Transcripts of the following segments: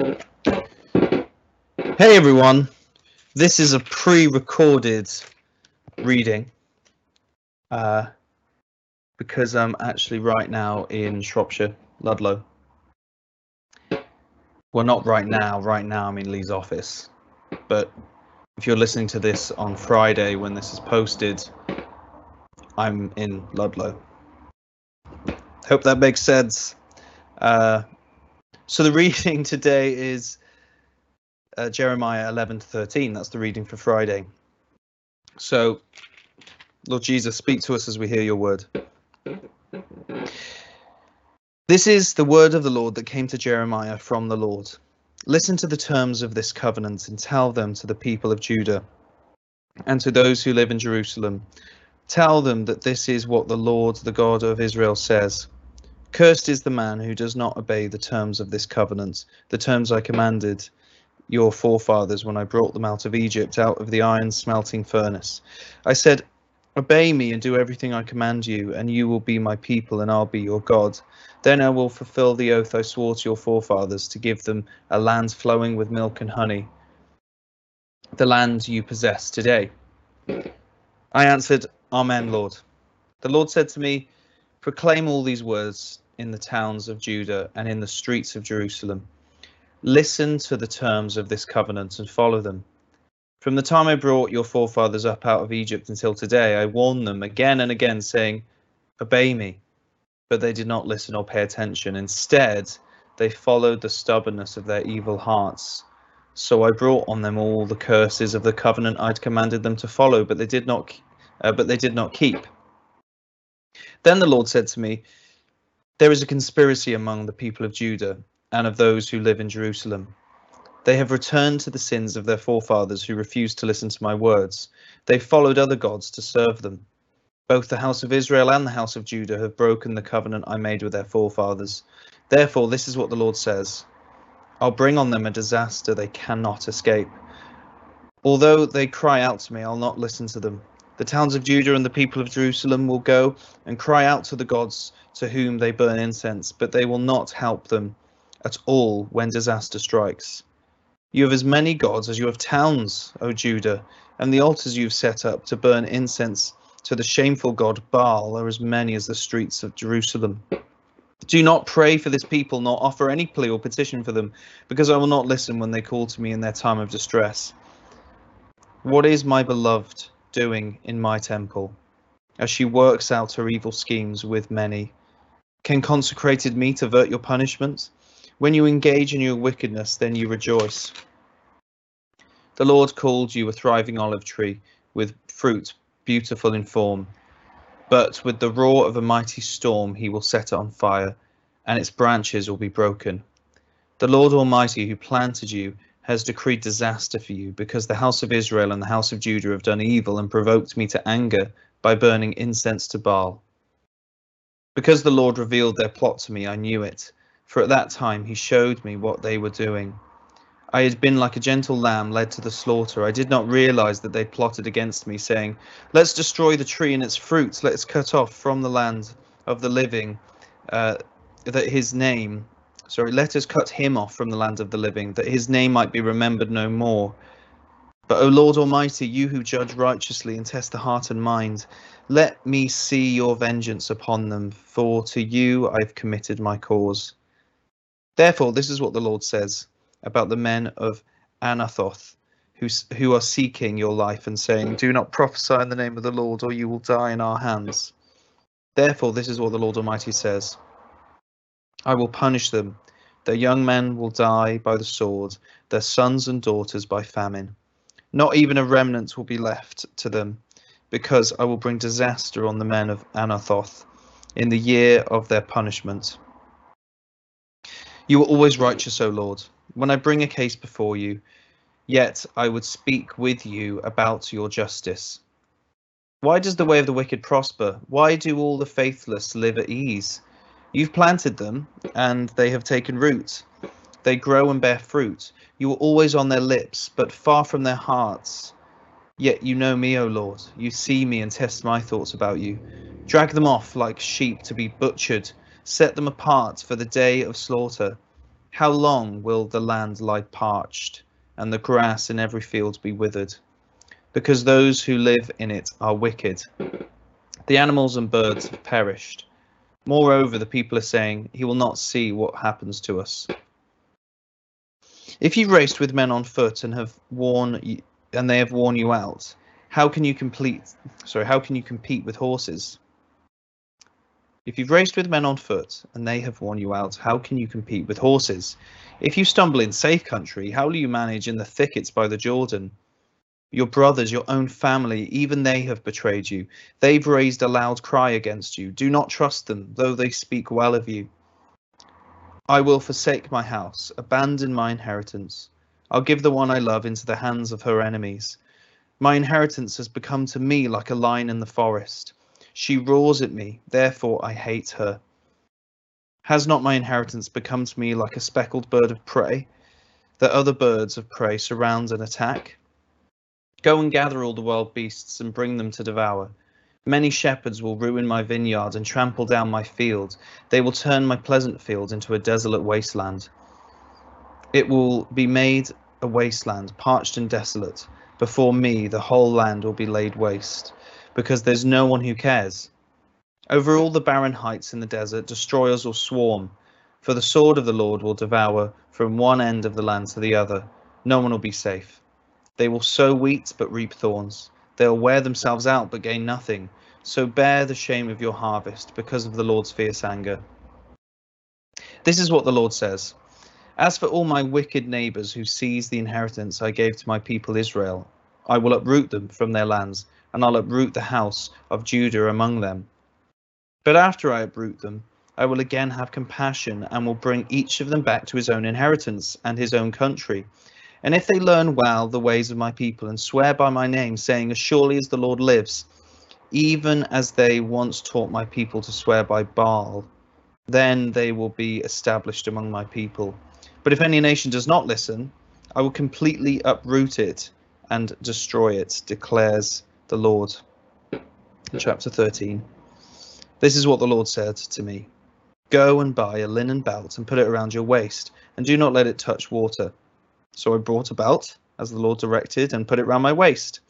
Hey everyone, this is a pre-recorded reading uh, because I'm actually right now in Shropshire, Ludlow. Well, not right now. Right now, I'm in Lee's office. But if you're listening to this on Friday when this is posted, I'm in Ludlow. Hope that makes sense. Uh, so the reading today is uh, Jeremiah 11 to 13. That's the reading for Friday. So, Lord Jesus, speak to us as we hear your word. This is the word of the Lord that came to Jeremiah from the Lord. Listen to the terms of this covenant and tell them to the people of Judah and to those who live in Jerusalem. Tell them that this is what the Lord, the God of Israel, says. Cursed is the man who does not obey the terms of this covenant, the terms I commanded your forefathers when I brought them out of Egypt, out of the iron smelting furnace. I said, Obey me and do everything I command you, and you will be my people, and I'll be your God. Then I will fulfill the oath I swore to your forefathers to give them a land flowing with milk and honey, the land you possess today. I answered, Amen, Lord. The Lord said to me, Proclaim all these words in the towns of Judah and in the streets of Jerusalem. Listen to the terms of this covenant and follow them. From the time I brought your forefathers up out of Egypt until today, I warned them again and again, saying, Obey me. But they did not listen or pay attention. Instead, they followed the stubbornness of their evil hearts. So I brought on them all the curses of the covenant I'd commanded them to follow, but they did not, uh, but they did not keep. Then the Lord said to me, There is a conspiracy among the people of Judah and of those who live in Jerusalem. They have returned to the sins of their forefathers who refused to listen to my words. They followed other gods to serve them. Both the house of Israel and the house of Judah have broken the covenant I made with their forefathers. Therefore, this is what the Lord says I'll bring on them a disaster they cannot escape. Although they cry out to me, I'll not listen to them. The towns of Judah and the people of Jerusalem will go and cry out to the gods to whom they burn incense, but they will not help them at all when disaster strikes. You have as many gods as you have towns, O Judah, and the altars you've set up to burn incense to the shameful god Baal are as many as the streets of Jerusalem. Do not pray for this people, nor offer any plea or petition for them, because I will not listen when they call to me in their time of distress. What is my beloved doing in my temple, as she works out her evil schemes with many? Can consecrated meat avert your punishment? When you engage in your wickedness, then you rejoice. The Lord called you a thriving olive tree with fruit beautiful in form. But with the roar of a mighty storm, he will set it on fire, and its branches will be broken. The Lord Almighty, who planted you, has decreed disaster for you, because the house of Israel and the house of Judah have done evil and provoked me to anger by burning incense to Baal. Because the Lord revealed their plot to me, I knew it for at that time he showed me what they were doing. I had been like a gentle lamb led to the slaughter. I did not realize that they plotted against me, saying, Let's destroy the tree and its fruits. Let's cut off from the land of the living uh, that his name, sorry, let us cut him off from the land of the living, that his name might be remembered no more. But, O Lord Almighty, you who judge righteously and test the heart and mind, let me see your vengeance upon them, for to you I've committed my cause. Therefore, this is what the Lord says about the men of Anathoth who, who are seeking your life and saying, Do not prophesy in the name of the Lord, or you will die in our hands. Therefore, this is what the Lord Almighty says I will punish them. Their young men will die by the sword, their sons and daughters by famine. Not even a remnant will be left to them, because I will bring disaster on the men of Anathoth in the year of their punishment. You are always righteous, O Lord. When I bring a case before you, yet I would speak with you about your justice. Why does the way of the wicked prosper? Why do all the faithless live at ease? You've planted them, and they have taken root. They grow and bear fruit. You are always on their lips, but far from their hearts. Yet you know me, O Lord. You see me and test my thoughts about you. Drag them off like sheep to be butchered set them apart for the day of slaughter. How long will the land lie parched, and the grass in every field be withered? Because those who live in it are wicked. The animals and birds have perished. Moreover, the people are saying, He will not see what happens to us. If you raced with men on foot and have worn and they have worn you out, how can you complete sorry, how can you compete with horses? If you've raced with men on foot and they have worn you out, how can you compete with horses? If you stumble in safe country, how will you manage in the thickets by the Jordan? Your brothers, your own family, even they have betrayed you. They've raised a loud cry against you. Do not trust them, though they speak well of you. I will forsake my house, abandon my inheritance. I'll give the one I love into the hands of her enemies. My inheritance has become to me like a lion in the forest. She roars at me, therefore I hate her. Has not my inheritance become to me like a speckled bird of prey, that other birds of prey surround and attack? Go and gather all the wild beasts and bring them to devour. Many shepherds will ruin my vineyard and trample down my field. They will turn my pleasant field into a desolate wasteland. It will be made a wasteland, parched and desolate. Before me, the whole land will be laid waste because there's no one who cares. Over all the barren heights in the desert, destroyers will swarm, for the sword of the Lord will devour from one end of the land to the other. No one will be safe. They will sow wheat but reap thorns. They'll wear themselves out but gain nothing. So bear the shame of your harvest because of the Lord's fierce anger. This is what the Lord says. As for all my wicked neighbors who seize the inheritance I gave to my people Israel, I will uproot them from their lands and I'll uproot the house of Judah among them. But after I uproot them, I will again have compassion and will bring each of them back to his own inheritance and his own country. And if they learn well the ways of my people and swear by my name, saying, As surely as the Lord lives, even as they once taught my people to swear by Baal, then they will be established among my people. But if any nation does not listen, I will completely uproot it and destroy it, declares the Lord. Chapter 13. This is what the Lord said to me Go and buy a linen belt and put it around your waist, and do not let it touch water. So I brought a belt, as the Lord directed, and put it round my waist.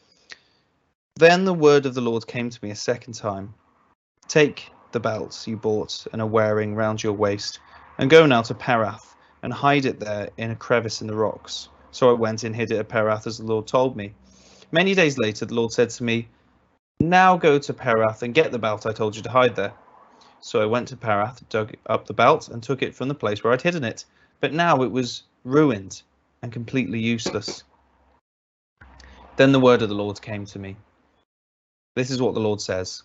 Then the word of the Lord came to me a second time Take the belt you bought and are wearing round your waist, and go now to Perath, and hide it there in a crevice in the rocks. So I went and hid it at Perath as the Lord told me. Many days later, the Lord said to me, Now go to Perath and get the belt I told you to hide there. So I went to Perath, dug up the belt, and took it from the place where I'd hidden it. But now it was ruined and completely useless. Then the word of the Lord came to me. This is what the Lord says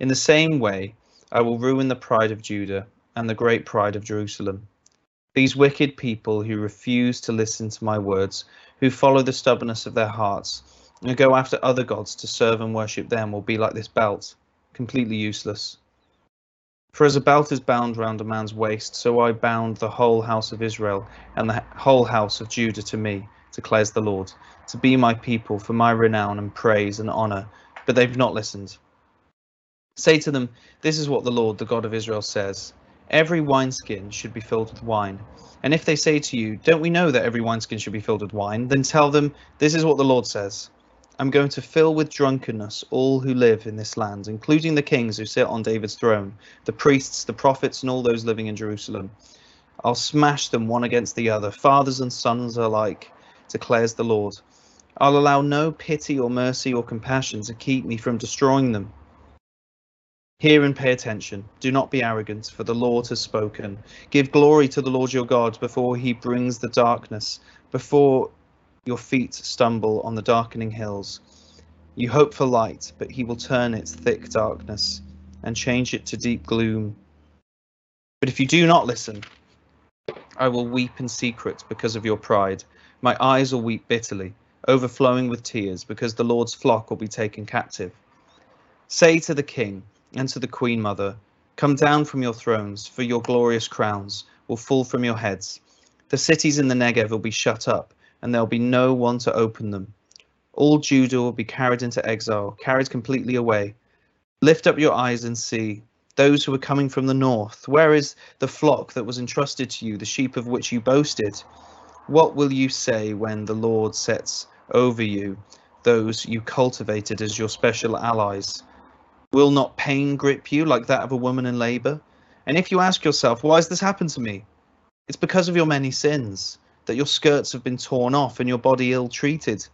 In the same way, I will ruin the pride of Judah and the great pride of Jerusalem. These wicked people who refuse to listen to my words, who follow the stubbornness of their hearts, and go after other gods to serve and worship them will be like this belt, completely useless. For as a belt is bound round a man's waist, so I bound the whole house of Israel and the whole house of Judah to me, declares the Lord, to be my people for my renown and praise and honour, but they've not listened. Say to them, This is what the Lord, the God of Israel, says Every wineskin should be filled with wine. And if they say to you, Don't we know that every wineskin should be filled with wine? Then tell them, This is what the Lord says I'm going to fill with drunkenness all who live in this land, including the kings who sit on David's throne, the priests, the prophets, and all those living in Jerusalem. I'll smash them one against the other, fathers and sons alike, declares the Lord. I'll allow no pity or mercy or compassion to keep me from destroying them. Hear and pay attention. Do not be arrogant, for the Lord has spoken. Give glory to the Lord your God before he brings the darkness, before your feet stumble on the darkening hills. You hope for light, but he will turn its thick darkness and change it to deep gloom. But if you do not listen, I will weep in secret because of your pride. My eyes will weep bitterly, overflowing with tears, because the Lord's flock will be taken captive. Say to the king and to the queen mother, Come down from your thrones, for your glorious crowns will fall from your heads. The cities in the Negev will be shut up and there'll be no one to open them. All Judah will be carried into exile, carried completely away. Lift up your eyes and see. those who are coming from the north? Where is the flock that was entrusted to you, the sheep of which you boasted? What will you say when the Lord sets over you those you cultivated as your special allies? Will not pain grip you like that of a woman in labor? And if you ask yourself, why has this happened to me? It's because of your many sins that your skirts have been torn off and your body ill treated.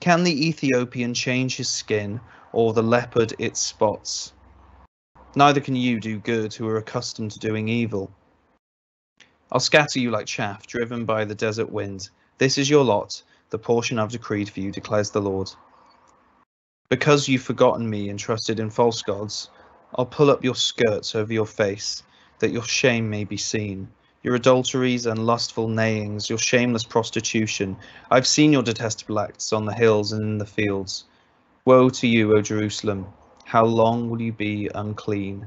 Can the Ethiopian change his skin or the leopard its spots? Neither can you do good who are accustomed to doing evil. I'll scatter you like chaff driven by the desert wind. This is your lot, the portion I've decreed for you, declares the Lord. Because you've forgotten me and trusted in false gods, I'll pull up your skirts over your face, that your shame may be seen. Your adulteries and lustful neighings, your shameless prostitution. I've seen your detestable acts on the hills and in the fields. Woe to you, O Jerusalem! How long will you be unclean?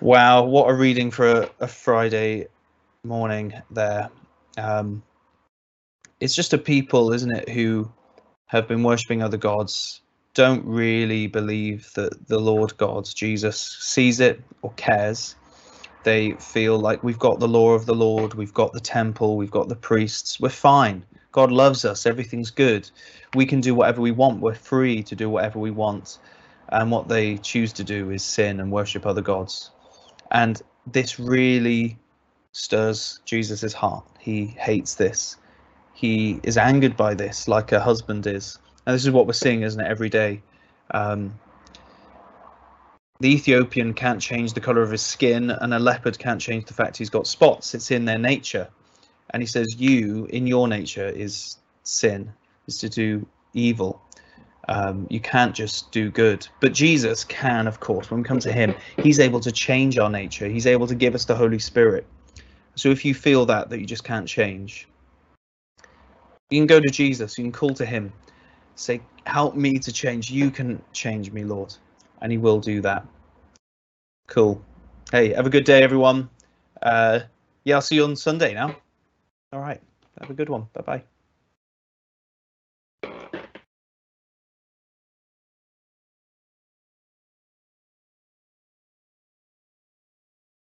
Wow, what a reading for a, a Friday morning there. Um, it's just a people, isn't it, who have been worshipping other gods, don't really believe that the Lord God, Jesus, sees it or cares. They feel like we've got the law of the Lord, we've got the temple, we've got the priests, we're fine. God loves us, everything's good. We can do whatever we want, we're free to do whatever we want. And what they choose to do is sin and worship other gods. And this really stirs Jesus's heart. He hates this he is angered by this, like a husband is. And this is what we're seeing, isn't it, every day? Um, the Ethiopian can't change the color of his skin, and a leopard can't change the fact he's got spots. It's in their nature. And he says, You, in your nature, is sin, is to do evil. Um, you can't just do good. But Jesus can, of course. When we come to him, he's able to change our nature, he's able to give us the Holy Spirit. So if you feel that, that you just can't change, you can go to Jesus, you can call to him, say, Help me to change. You can change me, Lord. And he will do that. Cool. Hey, have a good day, everyone. Uh, yeah, I'll see you on Sunday now. All right. Have a good one. Bye bye.